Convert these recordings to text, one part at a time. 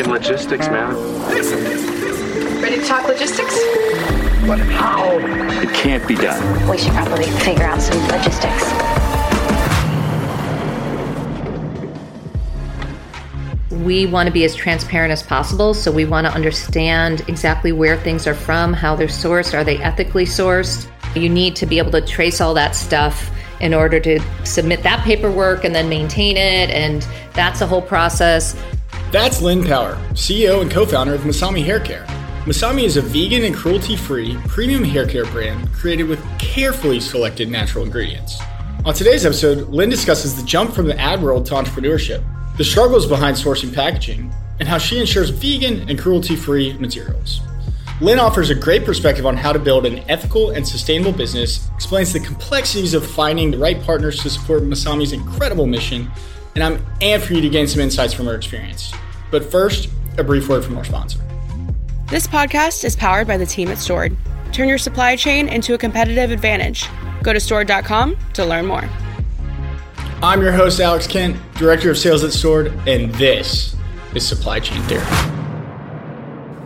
talking logistics, man. Ready to talk logistics? But how? It can't be done. We should probably figure out some logistics. We want to be as transparent as possible, so we want to understand exactly where things are from, how they're sourced, are they ethically sourced. You need to be able to trace all that stuff in order to submit that paperwork and then maintain it, and that's a whole process. That's Lynn Power, CEO and co founder of Masami Hair Care. Masami is a vegan and cruelty free premium hair care brand created with carefully selected natural ingredients. On today's episode, Lynn discusses the jump from the ad world to entrepreneurship, the struggles behind sourcing packaging, and how she ensures vegan and cruelty free materials. Lynn offers a great perspective on how to build an ethical and sustainable business, explains the complexities of finding the right partners to support Masami's incredible mission, and I'm amped for you to gain some insights from her experience. But first, a brief word from our sponsor. This podcast is powered by the team at Stord. Turn your supply chain into a competitive advantage. Go to Stord.com to learn more. I'm your host, Alex Kent, Director of Sales at Stord, and this is Supply Chain Theory.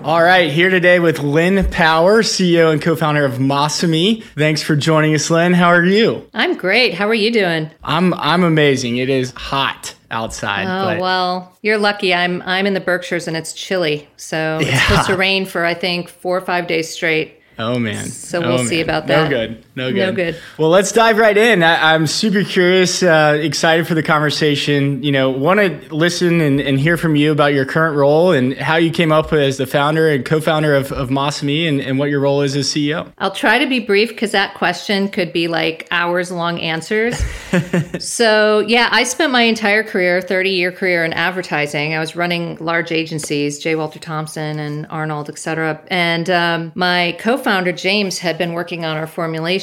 All right, here today with Lynn Power, CEO and co-founder of Masami. Thanks for joining us, Lynn. How are you? I'm great. How are you doing? I'm I'm amazing. It is hot outside. Oh well, you're lucky. I'm I'm in the Berkshires and it's chilly, so it's Yeah. supposed to rain for I think four or five days straight. Oh man. So Oh, we'll see man. about No that. good. No good. No good. Well, let's dive right in. I, I'm super curious, uh, excited for the conversation. You know, want to listen and, and hear from you about your current role and how you came up as the founder and co-founder of, of Masami and, and what your role is as CEO. I'll try to be brief because that question could be like hours long answers. so, yeah, I spent my entire career, 30 year career in advertising. I was running large agencies, J. Walter Thompson and Arnold, et cetera. And um, my co founder, James, had been working on our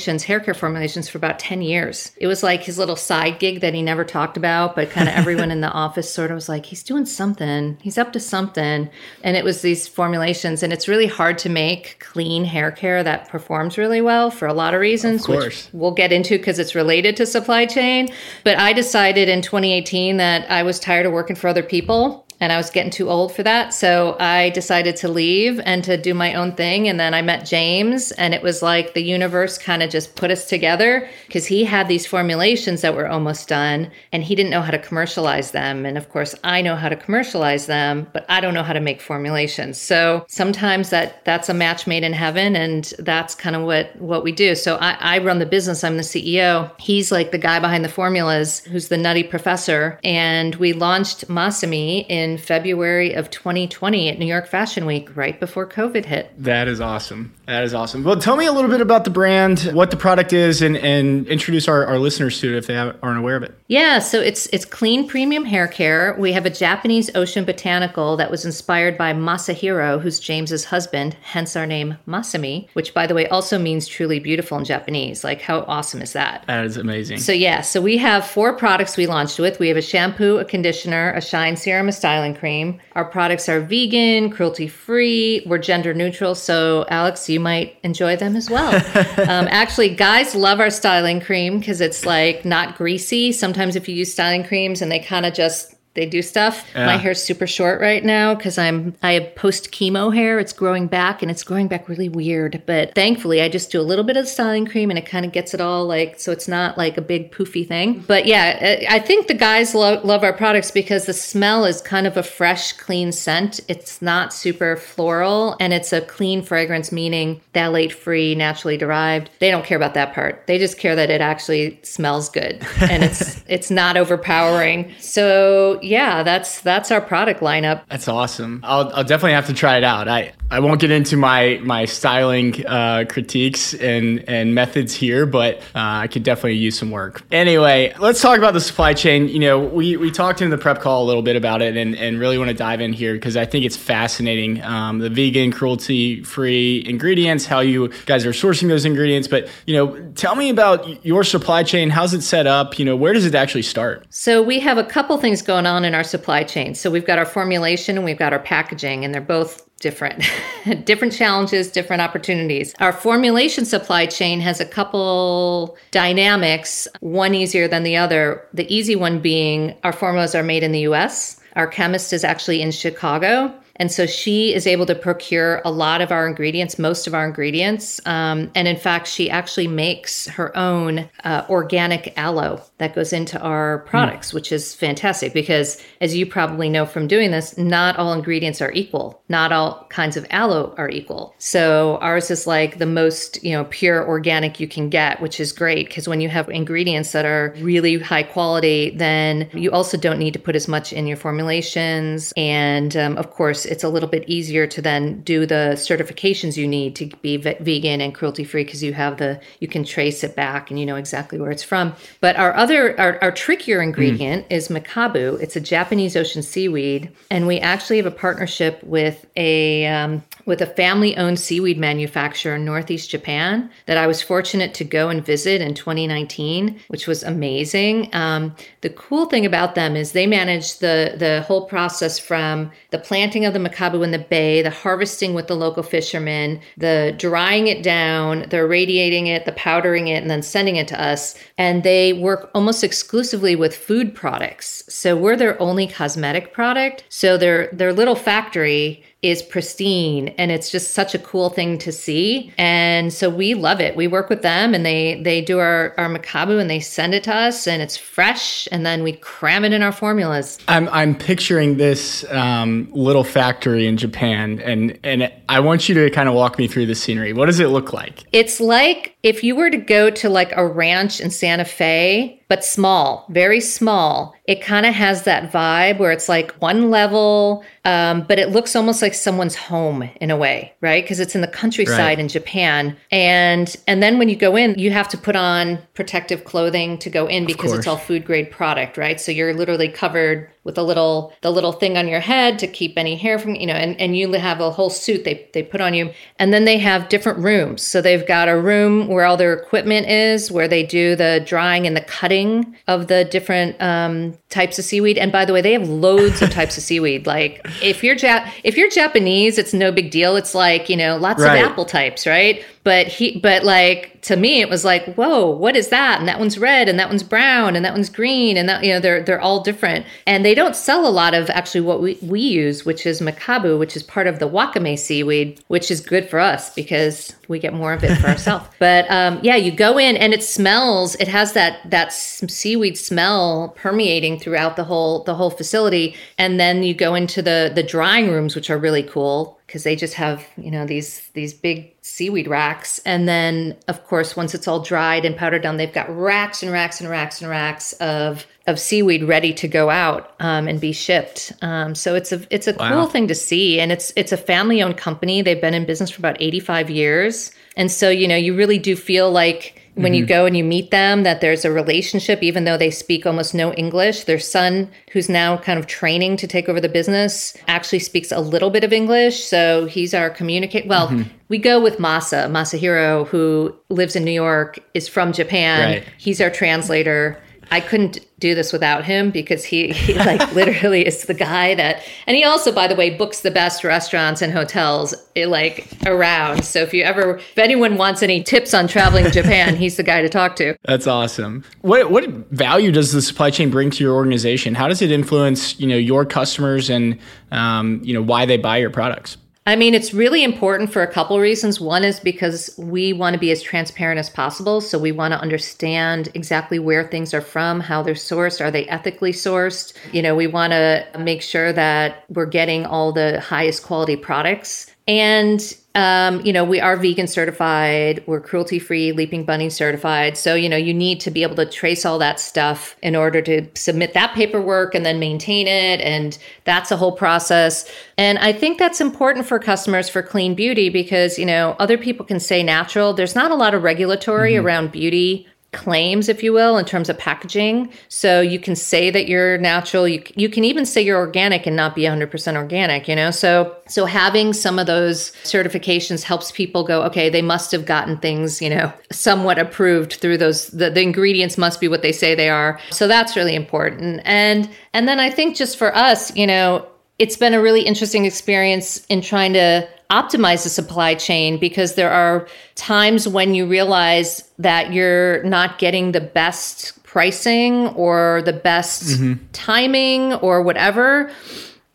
formulations, hair care formulations, for about 10 years. It was like his little side gig that he never talked about, but kind of everyone in the office sort of was like, he's doing something, he's up to something. And it was these formulations. And it's really hard to make clean hair care that performs really well for a lot of reasons, course. which we'll get into because it's related to supply chain. But I decided in 2018 that I was tired of working for other people and I was getting too old for that. So I decided to leave and to do my own thing. And then I met James, and it was like the universe kind of just put us together because he had these formulations that were almost done and he didn't know how to commercialize them. And of course, I know how to commercialize them, but I don't know how to make formulations. So sometimes that that's a match made in heaven, and that's kind of what what we do. So I, I run the business. I'm the CEO. He's like the guy behind the formulas, who's the nutty professor. And we launched Masami in February of 2020 at New York Fashion Week, right before COVID hit. That is awesome. That is awesome. Well, tell me a little bit about the brand, what the product is, and, and introduce our, our listeners to it if they aren't aware of it. Yeah, so it's it's clean premium hair care. We have a Japanese ocean botanical that was inspired by Masahiro, who's James's husband, hence our name Masami, which by the way also means truly beautiful in Japanese. Like how awesome is that? That is amazing. So yeah, so we have four products we launched with. We have a shampoo, a conditioner, a shine serum, a styling cream. Our products are vegan, cruelty free. We're gender neutral, so Alex, you might enjoy them as well. um, actually, guys love our styling cream because it's like not greasy. Sometimes if you use styling creams and they kind of just they do stuff. My hair's super short right now because I'm I have post chemo hair. It's growing back and it's growing back really weird. But thankfully, I just do a little bit of styling cream and it kind of gets it all like so it's not like a big poofy thing. But yeah, I I think the guys lo- love our products because the smell is kind of a fresh, clean scent. It's not super floral and it's a clean fragrance, meaning phthalate free, naturally derived. They don't care about that part. They just care that it actually smells good and it's it's not overpowering. So yeah, that's that's our product lineup. That's awesome. I'll, I'll definitely have to try it out. I, I won't get into my my styling uh, critiques and and methods here, but uh, I could definitely use some work. Anyway, let's talk about the supply chain. You know, we we talked in the prep call a little bit about it, and and really want to dive in here because I think it's fascinating. Um, the vegan, cruelty free ingredients, how you guys are sourcing those ingredients. But you know, tell me about your supply chain. How's it set up? You know, where does it actually start? So we have a couple things going on in our supply chain. So we've got our formulation and we've got our packaging, and they're both different different challenges different opportunities. Our formulation supply chain has a couple dynamics one easier than the other. The easy one being our formulas are made in the us our chemist is actually in chicago And so she is able to procure a lot of our ingredients, most of our ingredients. Um, and in fact, she actually makes her own uh, organic aloe that goes into our products, which is fantastic because, as you probably know from doing this, not all ingredients are equal. Not all kinds of aloe are equal. So ours is like the most, you know, pure organic you can get, which is great because when you have ingredients that are really high quality, then you also don't need to put as much in your formulations. And um, of course, it's a little bit easier to then do the certifications you need to be ve- vegan and cruelty free because you have the, you can trace it back and you know exactly where it's from. But our other, our, our trickier ingredient is mekabu. It's a Japanese ocean seaweed. And we actually have a partnership with a, um, with a family owned seaweed manufacturer in Northeast Japan that I was fortunate to go and visit in 2019, which was amazing. Um, the cool thing about them is they manage the, the whole process from the planting of the mekabu in the bay, the harvesting with the local fishermen, the drying it down, the irradiating it, the powdering it, and then sending it to us. And they work almost exclusively with food products. So we're their only cosmetic product. So their their little factory is pristine and it's just such a cool thing to see and so we love it we work with them and they they do our our mekabu and they send it to us and it's fresh and then we cram it in our formulas I'm I'm picturing this um, little factory in Japan, and and I want you to kind of walk me through the scenery. What does it look like? it's like if you were to go to like a ranch in Santa Fe but small, very small. It kind of has that vibe where it's like one level, um, but it looks almost like someone's home in a way, right? Because it's in the countryside Right. in Japan, and and then when you go in, you have to put on protective clothing to go in because it's all food grade product, right? So you're literally covered with a little the little thing on your head to keep any hair from you know, and and you have a whole suit they they put on you, and then they have different rooms. So they've got a room where all their equipment is, where they do the drying and the cutting of the different um, types of seaweed. And by the way, they have loads of types of seaweed. Like if you're ja- if you're Japanese, it's no big deal. It's like you know lots Right. of apple types, right? But he, but like to me, it was like, whoa, what is that? And that one's red, and that one's brown, and that one's green, and that you know they're they're all different. And they don't sell a lot of actually what we we use, which is mekabu, which is part of the wakame seaweed, which is good for us because we get more of it for ourselves. But um, yeah, you go in and it smells. It has that that seaweed smell permeating throughout the whole the whole facility. And then you go into the the drying rooms, which are really cool because they just have you know these these big seaweed racks. And then of course once it's all dried and powdered down they've got racks and racks and racks and racks of of seaweed ready to go out um, and be shipped. Um, so it's a it's a cool thing to see. And it's it's a family owned company. They've been in business for about 85 years. And so you know you really do feel like when you mm-hmm. go and you meet them that there's a relationship even though they speak almost no english their son who's now kind of training to take over the business actually speaks a little bit of english. So he's our communicate well mm-hmm. we go with masa masahiro who lives in new york is from japan. Right. he's our translator I couldn't do this without him because he, he like literally is the guy that, and he also, by the way, books the best restaurants and hotels eh, like around. So if you ever, if anyone wants any tips on traveling Japan, he's the guy to talk to. That's awesome. What what value does the supply chain bring to your organization? How does it influence you know your customers and um, you know why they buy your products? I mean, it's really important for a couple reasons. One is because we want to be as transparent as possible. So we want to understand exactly where things are from, how they're sourced, are they ethically sourced? You know, we want to make sure that we're getting all the highest quality products. And um, you know, we are vegan certified, we're cruelty free, leaping bunny certified. So, you know, you need to be able to trace all that stuff in order to submit that paperwork and then maintain it. And that's a whole process. And I think that's important for customers for clean beauty because, you know, other people can say natural. There's not a lot of regulatory around beauty claims, if you will, in terms of packaging. So you can say that you're natural. You you can even say you're organic and not be 100% organic. You know, so so having some of those certifications helps people go, okay, they must have gotten things, you know, somewhat approved through those. The, the ingredients must be what they say they are. So that's really important. And and then I think just for us, you know, it's been a really interesting experience in trying to optimize the supply chain because there are times when you realize that you're not getting the best pricing or the best mm-hmm. timing or whatever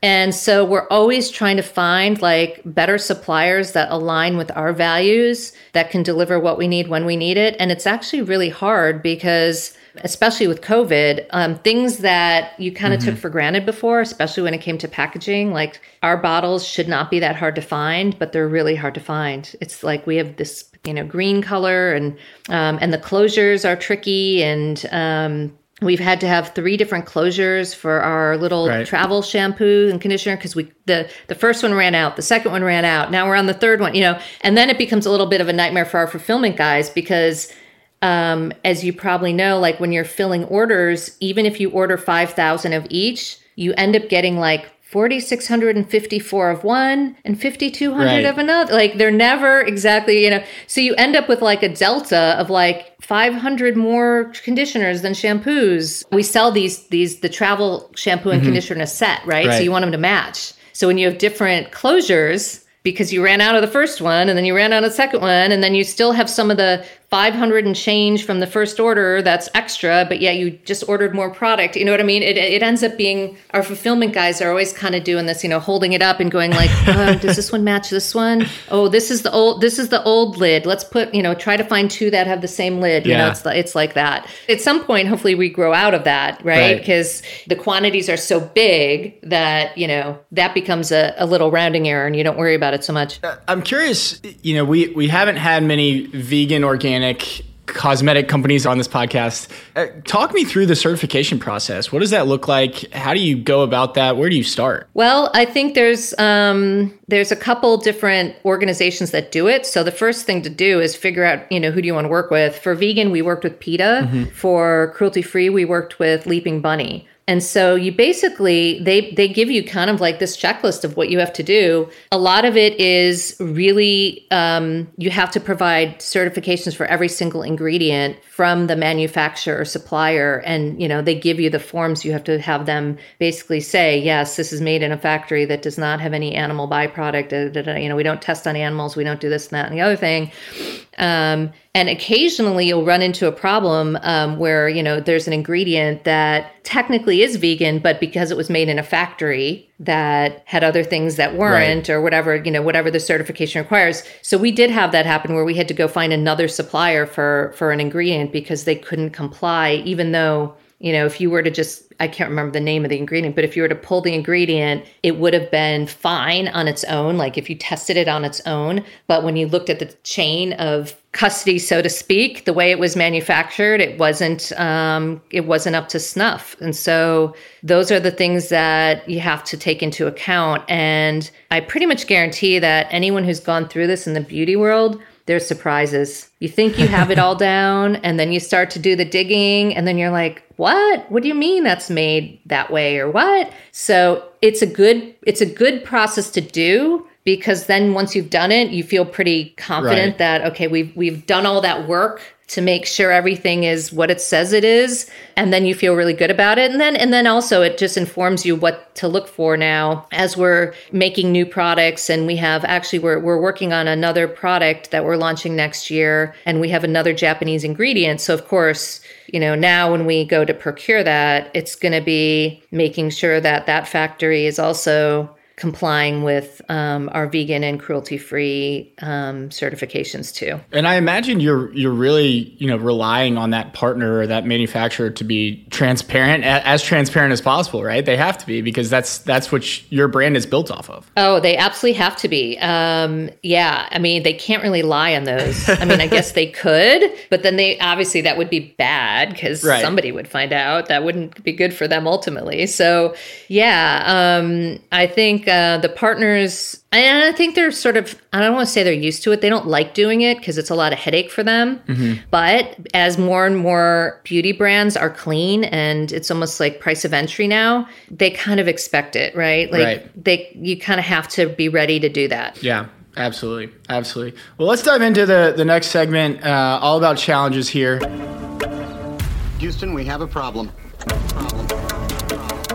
And so we're always trying to find like better suppliers that align with our values that can deliver what we need when we need it. And it's actually really hard because especially with COVID, um, things that you kind of took for granted before, especially when it came to packaging, like our bottles should not be that hard to find, but they're really hard to find. It's like we have this, you know, green color and um, and the closures are tricky and um, We've had to have three different closures for our little Right. travel shampoo and conditioner because we the the first one ran out, the second one ran out. Now we're on the third one, you know, and then it becomes a little bit of a nightmare for our fulfillment guys because um, as you probably know, like when you're filling orders, even if you order 5,000 of each, you end up getting like 4,654 of one and 5,200 Right. of another. Like they're never exactly, you know, so you end up with like a delta of like 500 more conditioners than shampoos. We sell these, these, the travel shampoo and conditioner in a set, right? So you want them to match. So when you have different closures, because you ran out of the first one and then you ran out of the second one and then you still have some of the 500 and change from the first order that's extra but yeah you just ordered more product. You know what i mean? It, it ends up being our fulfillment guys are always kind of doing this you know holding it up and going like oh, does this one match this one? Oh this is the old this is the old lid. Let's put you know try to find two that have the same lid. You know Yeah. it's, it's like that. At some point hopefully we grow out of that right? Right. because the quantities are so big that you know that becomes a, a little rounding error and you don't worry about it so much. Uh, I'm curious, you know, we, we haven't had many vegan organic cosmetic companies on this podcast. Uh, talk me through the certification process. What does that look like? How do you go about that? Where do you start? Well, I think there's um, there's a couple different organizations that do it. So the first thing to do is figure out, you know, who do you want to work with. For vegan, we worked with PETA. For cruelty free, we worked with Leaping Bunny. And so you basically they they give you kind of like this checklist of what you have to do. A lot of it is really um, you have to provide certifications for every single ingredient from the manufacturer or supplier, and you know they give you the forms. You have to have them basically say, yes, this is made in a factory that does not have any animal byproduct. da, da, da, You know, we don't test on animals. We don't do this and that and the other thing. Um, and occasionally you'll run into a problem um, where, you know, there's an ingredient that technically is vegan, but because it was made in a factory that had other things that weren't or whatever, you know, whatever the certification requires. So we did have that happen where we had to go find another supplier for for an ingredient because they couldn't comply, even though you know, if you were to just, I can't remember the name of the ingredient, but if you were to pull the ingredient, it would have been fine on its own, like if you tested it on its own. But when you looked at the chain of custody, so to speak, the way it was manufactured, it wasn't, um, it wasn't up to snuff. And so those are the things that you have to take into account. And I pretty much guarantee that anyone who's gone through this in the beauty world, there's surprises. You think you have it all down, and then you start to do the digging, and then you're like, "What? What do you mean that's made that way, or what?" So it's a good it's a good process to do because then once you've done it, you feel pretty confident Right. that okay, we've we've done all that work to make sure everything is what it says it is and then you feel really good about it. And then and then also it just informs you what to look for now. As we're making new products and we have actually we're, we're working on another product that we're launching next year and we have another japanese ingredient. So of course you know now when we go to procure that it's going to be making sure that that factory is also complying with um, our vegan and cruelty free um, certifications too And I imagine you're you're really you know relying on that partner or that manufacturer to be transparent, as transparent as possible, right? They have to be because that's that's what sh- your brand is built off of. Oh, they absolutely have to be. Um, yeah, I mean, they can't really lie on those. I mean, I guess they could, but then they obviously that would be bad because Right. somebody would find out. That wouldn't be good for them ultimately. So, yeah, um, I think uh, the partners, and I think they're sort of, I don't want to say they're used to it. They don't like doing it because it's a lot of headache for them. But as more and more beauty brands are clean and it's almost like price of entry now, they kind of expect it, right? Like Right. they, you kind of have to be ready to do that. Yeah, absolutely, absolutely. Well, let's dive into the the next segment, uh, all about challenges here. Houston, we have a problem. Problem.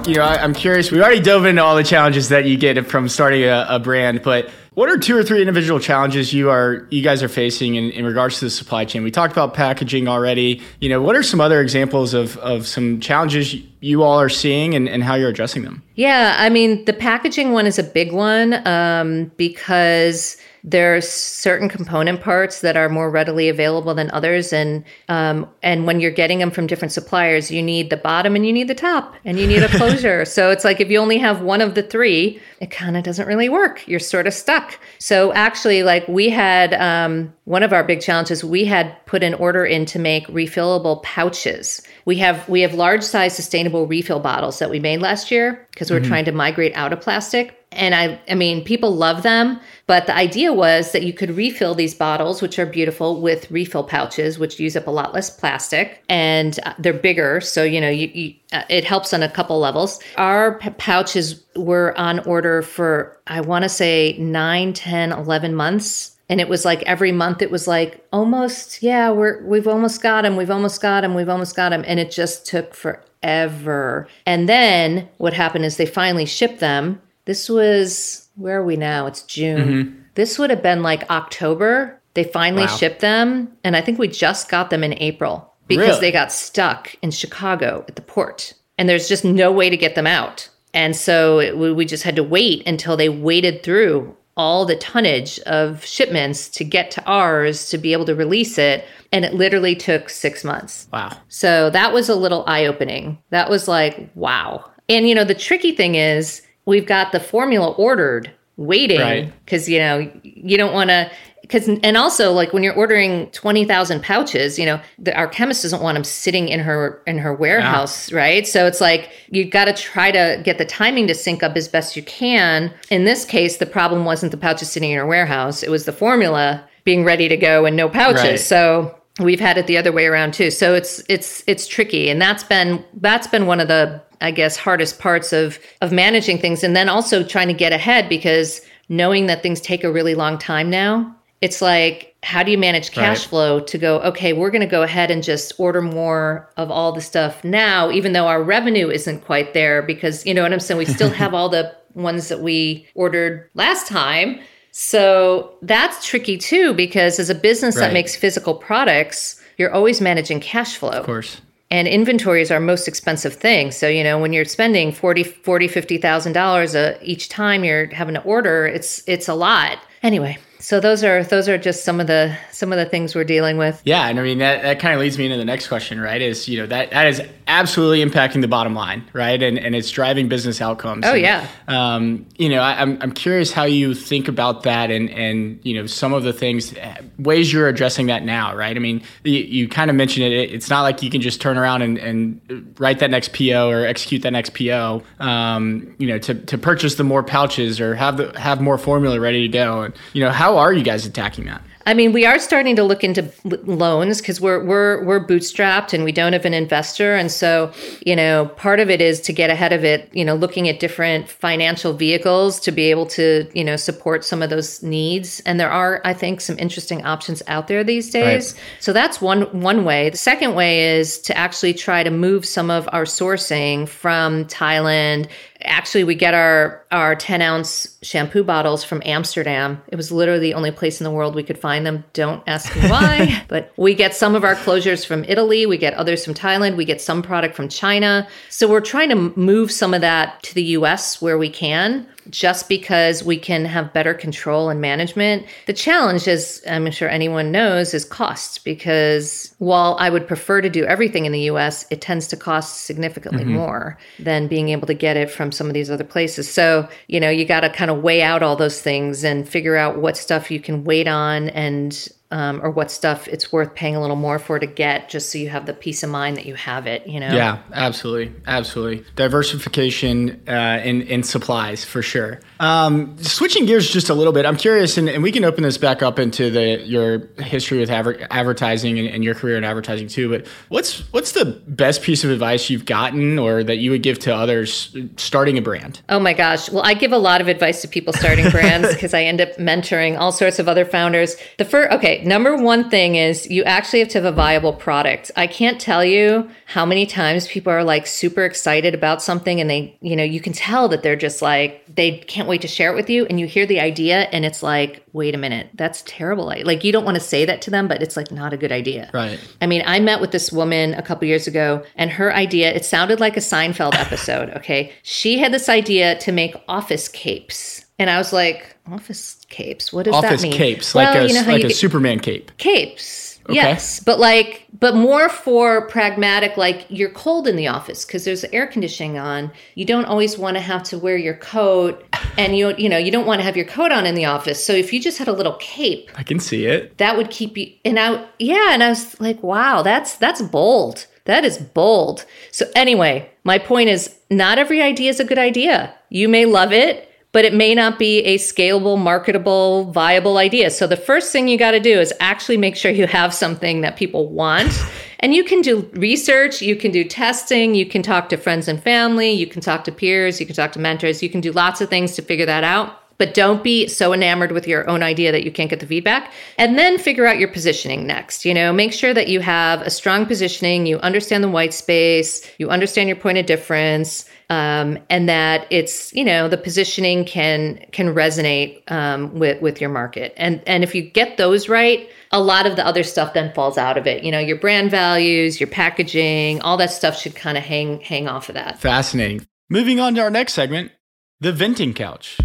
You know, I, I'm curious. We already dove into all the challenges that you get from starting a, a brand, but What are two or three individual challenges you are you guys are facing in, in regards to the supply chain? We talked about packaging already. You know, what are some other examples of, of some challenges you all are seeing and, and how you're addressing them? Yeah, I mean, the packaging one is a big one um, because there are certain component parts that are more readily available than others, and um, and when you're getting them from different suppliers, you need the bottom and you need the top, and you need a closure. so it's like if you only have one of the three, it kind of doesn't really work. You're sort of stuck. So actually, like we had um, one of our big challenges, we had put an order in to make refillable pouches. We have we have large size sustainable refill bottles that we made last year because we're mm-hmm. trying to migrate out of plastic and I I mean people love them, but the idea was that you could refill these bottles which are beautiful with refill pouches which use up a lot less plastic and uh, they're bigger. So you know you, you uh, it helps on a couple levels. Our p- pouches were on order for I want to say 9, 10, 11 months. And it was like every month it was like almost yeah we're we've almost got him we've almost got him we've almost got him and it just took forever. And then what happened is they finally shipped them this was, where are we now? It's June. Mm-hmm. This would have been like October. They finally wow. shipped them. And I think we just got them in April because really? they got stuck in Chicago at the port. And there's just no way to get them out. And so it, we just had to wait until they waded through all the tonnage of shipments to get to ours to be able to release it. And it literally took six months. Wow. So that was a little eye opening. That was like, wow. And, you know, the tricky thing is, we've got the formula ordered waiting because right. you know you don't want to because and also like when you're ordering 20,000 pouches you know the, our chemist doesn't want them sitting in her in her warehouse yeah. right so it's like you've got to try to get the timing to sync up as best you can in this case the problem wasn't the pouches sitting in her warehouse it was the formula being ready to go and no pouches right. so we've had it the other way around too. So it's it's it's tricky. And that's been that's been one of the i guess hardest parts of of managing things and then also trying to get ahead because knowing that things take a really long time now it's like how do you manage cash right. flow to go okay we're going to go ahead and just order more of all the stuff now even though our revenue isn't quite there? Because you know what i'm saying? We still have all the ones that we ordered last time so that's tricky too, because as a business right. that makes physical products, you're always managing cash flow. Of course. And inventory is our most expensive thing. So, you know, when you're spending 40, 40 $50,000 uh, each time you're having to order, it's, it's a lot. Anyway, so those are those are just some of the some of the things we're dealing with. Yeah, and I mean that, that kind of leads me into the next question, right? Is you know that that is absolutely impacting the bottom line, right? And and it's driving business outcomes. Oh and, yeah. Um, you know, I, am I'm, I'm curious how you think about that, and and you know some of the things ways you're addressing that now, right? I mean, you, you kind of mentioned it. It's not like you can just turn around and, and write that next PO or execute that next PO. Um, you know, to to purchase the more pouches or have the have more formula ready to go, and you know how how are you guys attacking that? I mean, we are starting to look into loans because we're we're we're bootstrapped and we don't have an investor, and so you know, part of it is to get ahead of it. You know, looking at different financial vehicles to be able to you know support some of those needs. And there are, I think, some interesting options out there these days. Right. So that's one one way. The second way is to actually try to move some of our sourcing from Thailand actually we get our our 10 ounce shampoo bottles from amsterdam. It was literally the only place in the world we could find them. Don't ask me why. But we get some of our closures from italy. We get others from thailand. We get some product from china. So we're trying to move some of that to the us where we can just because we can have better control and management. The challenge, as I'm sure anyone knows, is costs because while I would prefer to do everything in the US, it tends to cost significantly mm-hmm. more than being able to get it from some of these other places. So, you know, you got to kind of weigh out all those things and figure out what stuff you can wait on and um, or what stuff it's worth paying a little more for to get just so you have the peace of mind that you have it you know? Yeah absolutely absolutely. Diversification uh, in, in supplies for sure. Um, switching gears just a little bit i'm curious and, and, we can open this back up into the your history with adver- advertising and, and, your career in advertising too but what's what's the best piece of advice you've gotten or that you would give to others starting a brand? Oh my gosh well i give a lot of advice to people starting brands because i end up mentoring all sorts of other founders. The first okay Okay, number one thing is you actually have to have a viable product. I can't tell you how many times people are like super excited about something and they, you know, you can tell that they're just like, they can't wait to share it with you. And you hear the idea and it's like, wait a minute, that's terrible. Like, you don't want to say that to them, but it's like not a good idea. Right. I mean, I met with this woman a couple years ago and her idea, it sounded like a Seinfeld episode. Okay. She had this idea to make office capes. And I was like, office capes? What does Office that mean? capes, Well, like a, you know like you a get- Superman cape. capes. Okay. Yes, but like, but more for pragmatic. Like, you're cold in the office because there's air conditioning on. You don't always want to have to wear your coat, and you you know you don't want to have your coat on in the office. So if you just had a little cape, I can see it. that would keep you. And I yeah, and I was like, wow, that's that's bold. That is bold. So anyway, my point is, not every idea is a good idea. You may love it but it may not be a scalable, marketable, viable idea. So the first thing you got to do is actually make sure you have something that people want. And you can do research, you can do testing, you can talk to friends and family, you can talk to peers, you can talk to mentors, you can do lots of things to figure that out. But don't be so enamored with your own idea that you can't get the feedback. And then figure out your positioning next. You know, make sure that you have a strong positioning, you understand the white space, you understand your point of difference, um, and that it's you know the positioning can can resonate um, with with your market. And and if you get those right, a lot of the other stuff then falls out of it. You know, your brand values, your packaging, all that stuff should kind of hang hang off of that. Fascinating. Moving on to our next segment, the venting couch.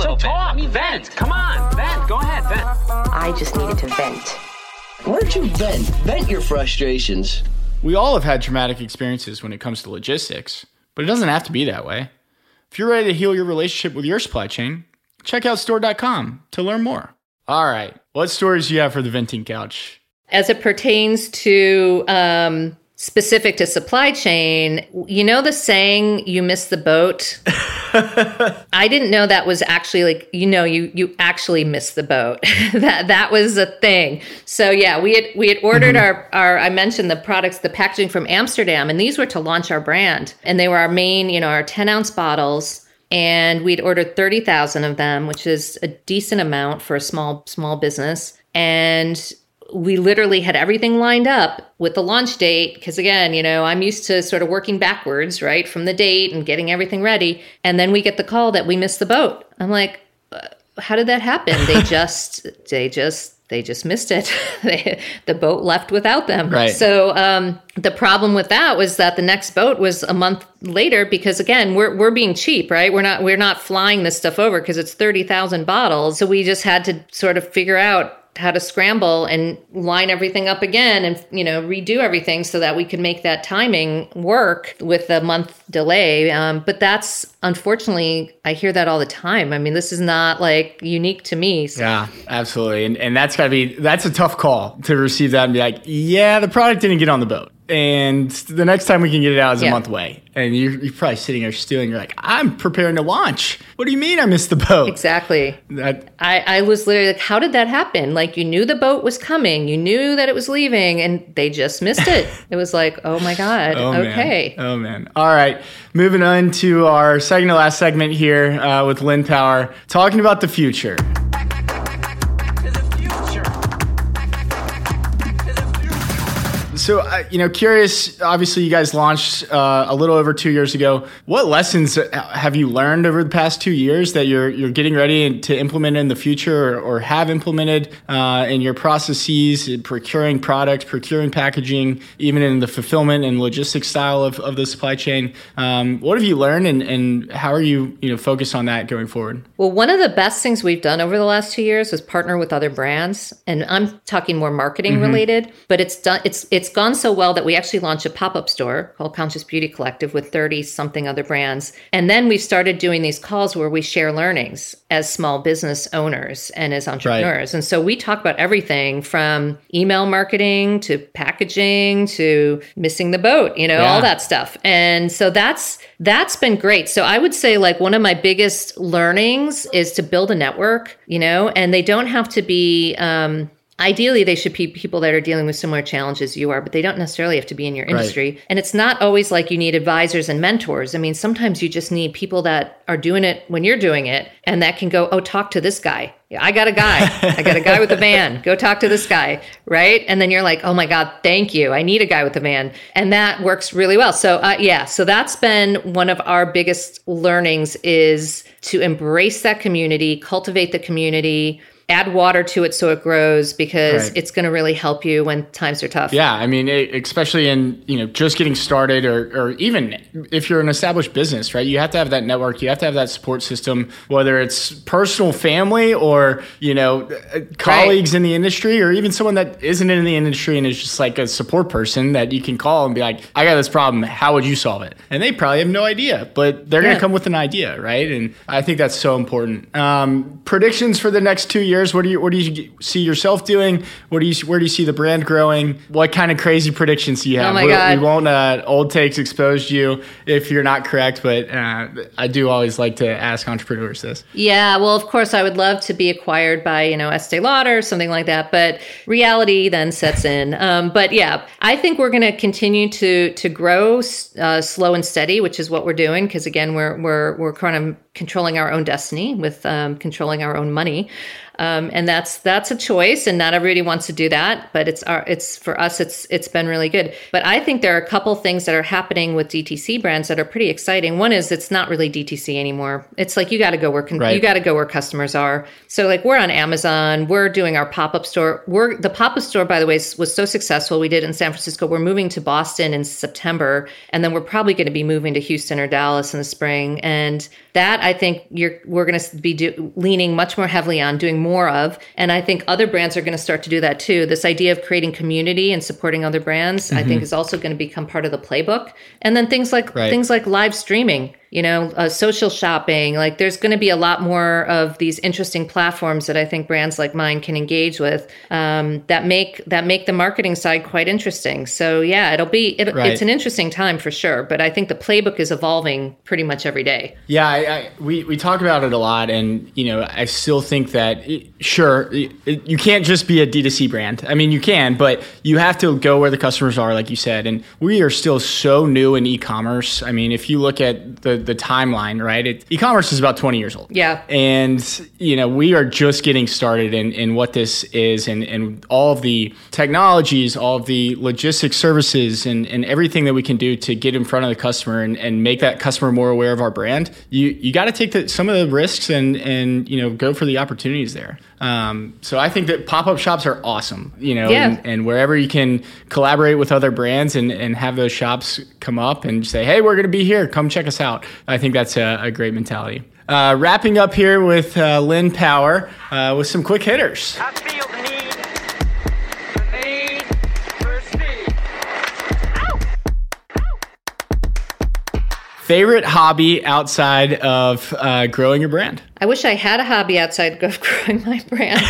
So talk. I mean, vent. Come on, vent. Go ahead, vent. I just needed to vent. Why don't you vent? Vent your frustrations. We all have had traumatic experiences when it comes to logistics, but it doesn't have to be that way. If you're ready to heal your relationship with your supply chain, check out Stord.com to learn more. All right, what stories do you have for the venting couch? As it pertains to um, specific to supply chain, you know the saying "you miss the boat." I didn't know that was actually like you know you you actually missed the boat. that that was a thing. So yeah, we had we had ordered mm-hmm. our our I mentioned the products the packaging from Amsterdam, and these were to launch our brand, and they were our main you know our ten ounce bottles. And we'd ordered thirty thousand of them, which is a decent amount for a small small business. And we literally had everything lined up with the launch date because again you know i'm used to sort of working backwards right from the date and getting everything ready. And then we get the call that we missed the boat. I'm like uh, how did that happen? They just they just they just missed it. They, the boat left without them. Right. so um, the problem with that was that the next boat was a month later because again we're, we're being cheap right? We're not we're not flying this stuff over because it's 30000 bottles. So we just had to sort of figure out how to scramble and line everything up again and you know redo everything so that we could make that timing work with a month delay um, but that's unfortunately i hear that all the time i mean this is not like unique to me so Yeah, absolutely. And, and that's got to be, that's a tough call to receive that and be like, yeah, the product didn't get on the boat. And the next time we can get it out is a month away. And you're, you're probably sitting there stewing. You're like, I'm preparing to launch. What do you mean I missed the boat? exactly That, I, I was literally like, how did that happen? Like, you knew the boat was coming, you knew that it was leaving, and they just missed it. it was like, oh my God, oh, okay. Man. Oh, man. All right. Moving on to our second to last segment here uh, with Lynn Power, talking about the future. So, uh, you know, curious. Obviously, you guys launched uh, a little over two years ago. What lessons have you learned over the past two years that you're you're getting ready to implement in the future, or, or have implemented uh, in your processes, in procuring products, procuring packaging, even in the fulfillment and logistics style of, of the supply chain? Um, what have you learned, and, and how are you you know focused on that going forward? Well, one of the best things we've done over the last two years is partner with other brands, and I'm talking more marketing related. But it's done. It's it's gone so well that we actually launched a pop up store called Conscious Beauty Collective with thirty something other brands, and then we started doing these calls where we share learnings as small business owners and as entrepreneurs. And so we talk about everything from email marketing to packaging to missing the boat, you know, Yeah. all that stuff. And so that's that's been great. So I would say like one of my biggest learnings is to build a network, you know, and they don't have to be um ideally they should be people that are dealing with similar challenges you are but they don't necessarily have to be in your industry right. and it's not always like you need advisors and mentors i mean sometimes you just need people that are doing it when you're doing it and that can go oh talk to this guy yeah, I got a guy. I got a guy with a van. Go talk to this guy, right? And then you're like, oh my God, thank you. I need a guy with a van. And that works really well. So, uh, yeah, so that's been one of our biggest learnings is to embrace that community, cultivate the community, add water to it so it grows because right. it's going to really help you when times are tough. Yeah, I mean, it, especially in you know just getting started, or or even if you're an established business, right? You have to have that network. You have to have that support system, whether it's personal family or you know uh, colleagues right. in the industry, or even someone that isn't in the industry and is just like a support person that you can call and be like, "I got this problem. How would you solve it?" And they probably have no idea, but they're yeah. going to come with an idea, right? And I think that's so important. Um, predictions for the next two years years? What do you what do you see yourself doing? What do you where do you see the brand growing? What kind of crazy predictions do you have? Oh my God. We, we won't uh, old takes expose you if you're not correct, but uh, I do always like to ask entrepreneurs this. Yeah, well, of course, I would love to be acquired by you know Estee Lauder or something like that, but reality then sets in. Um, but yeah, I think we're going to continue to to grow uh, slow and steady, which is what we're doing because again, we're we're we're kind of controlling our own destiny with um, controlling our own money. Um, and that's that's a choice, and not everybody wants to do that. But it's our it's for us. It's it's been really good. But I think there are a couple things that are happening with DTC brands that are pretty exciting. One is it's not really DTC anymore. It's like you got to go where con- right. you got to go where customers are. So like we're on Amazon. We're doing our pop up store. We're the pop up store by the way was so successful. We did in San Francisco. We're moving to Boston in September, and then we're probably going to be moving to Houston or Dallas in the spring. And that I think you're we're going to be do, leaning much more heavily on doing more of. And I think other brands are going to start to do that too. This idea of creating community and supporting other brands, mm-hmm. I think, mm-hmm. is also going to become part of the playbook. And then things like right. things like live streaming you know, uh, social shopping. Like there's going to be a lot more of these interesting platforms that I think brands like mine can engage with um, that make that make the marketing side quite interesting. So yeah, it'll be it, right. it's an interesting time for sure. But I think the playbook is evolving pretty much every day. Yeah, I, I, we we talk about it a lot, and you know, I still think that it, sure it, you can't just be a D2C brand. I mean, you can, but you have to go where the customers are, like you said. And we are still so new in e-commerce. I mean, if you look at the the timeline, right? It, e-commerce is about 20 years old. Yeah. And, you know, we are just getting started in, in what this is and, and all of the technologies, all of the logistics services and, and everything that we can do to get in front of the customer and, and make that customer more aware of our brand. You, you got to take the, some of the risks and, and, you know, go for the opportunities there. Um, so I think that pop-up shops are awesome, you know, yeah. and, and, wherever you can collaborate with other brands and, and have those shops come up and say, hey, we're going to be here, come check us out. I think that's a, a great mentality. Uh, wrapping up here with uh, Lynn Power uh, with some quick hitters. Favorite hobby outside of uh, growing your brand? I wish I had a hobby outside of growing my brand,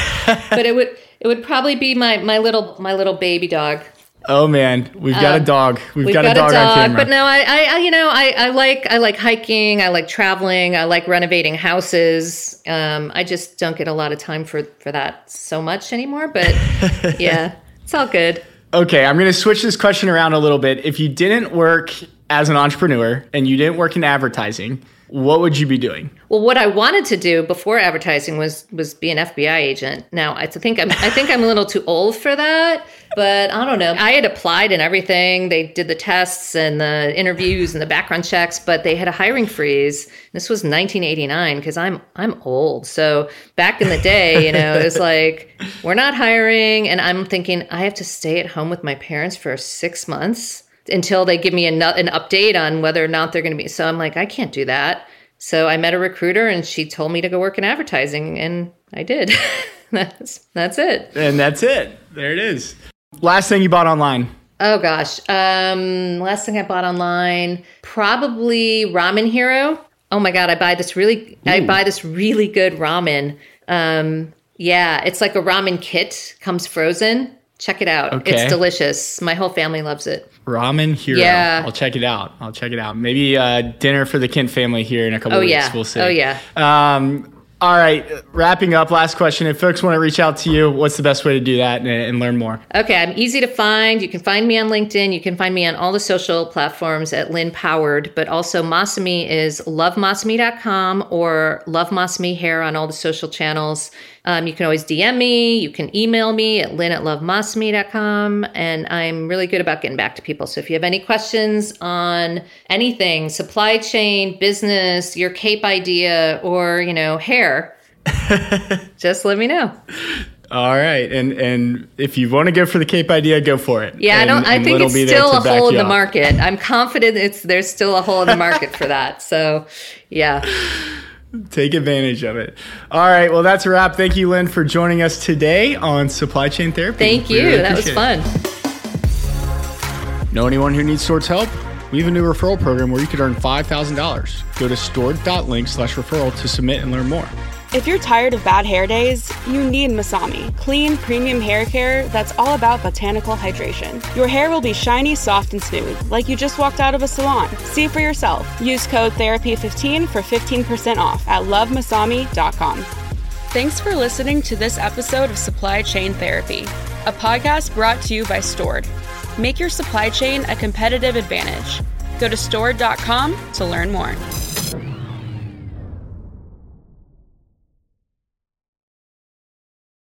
but it would it would probably be my my little my little baby dog. Oh man, we've got a dog. We've, we've got, got, a dog, dog on camera. But no, I, I, you know, I, I like, I like hiking. I like traveling. I like renovating houses. Um, I just don't get a lot of time for for that so much anymore. But yeah, it's all good. Okay, I'm going to switch this question around a little bit. If you didn't work as an entrepreneur and you didn't work in advertising, what would you be doing? Well, what I wanted to do before advertising was was be an FBI agent. Now, I think I'm I think I'm a little too old for that, but I don't know. I had applied and everything. They did the tests and the interviews and the background checks, but they had a hiring freeze. This was 1989 because I'm I'm old. So back in the day, you know, it was like we're not hiring, and I'm thinking I have to stay at home with my parents for six months until they give me an, an update on whether or not they're going to be. So I'm like, I can't do that. So I met a recruiter and she told me to go work in advertising and I did. that's that's it. And that's it. There it is. Last thing you bought online. Oh gosh. Um last thing I bought online, probably Ramen Hero. Oh my god, I buy this really Ooh. I buy this really good ramen. Um yeah, it's like a ramen kit, comes frozen. Check it out. Okay. It's delicious. My whole family loves it. Ramen Hero. Yeah. I'll check it out. I'll check it out. Maybe uh, dinner for the Kent family here in a couple oh, weeks. Yeah. We'll see. Oh, yeah. Um, All right, wrapping up, last question. If folks want to reach out to you, what's the best way to do that and, and, learn more? Okay, I'm easy to find. You can find me on LinkedIn. You can find me on all the social platforms at Lynn Powered, but also Masami is lovemasami.com or Love Masami Hair on all the social channels. Um, you can always DM me. You can email me at lynn at lovemasami.com. And I'm really good about getting back to people. So if you have any questions on anything, supply chain, business, your cape idea, or, you know, hair, just let me know. All right, and and if you want to go for the Cape idea, go for it. Yeah, and, I don't. I think it's still a hole in the market. I'm confident it's there's still a hole in the market for that. So, yeah. Take advantage of it. All right. Well, that's a wrap. Thank you, Lynn, for joining us today on Supply Chain Therapy. Thank you. Really that was fun. It. Know anyone who needs Stord's help? We have a new referral program where you could earn $5,000. Go to stord.link slash referral to submit and learn more. If you're tired of bad hair days, you need Masami, clean, premium hair care that's all about botanical hydration. Your hair will be shiny, soft, and smooth, like you just walked out of a salon. See for yourself. Use code THERAPY15 for 15% off at lovemasami.com. Thanks for listening to this episode of Supply Chain Therapy, a podcast brought to you by Stord. Make your supply chain a competitive advantage. Go to stord.com to learn more.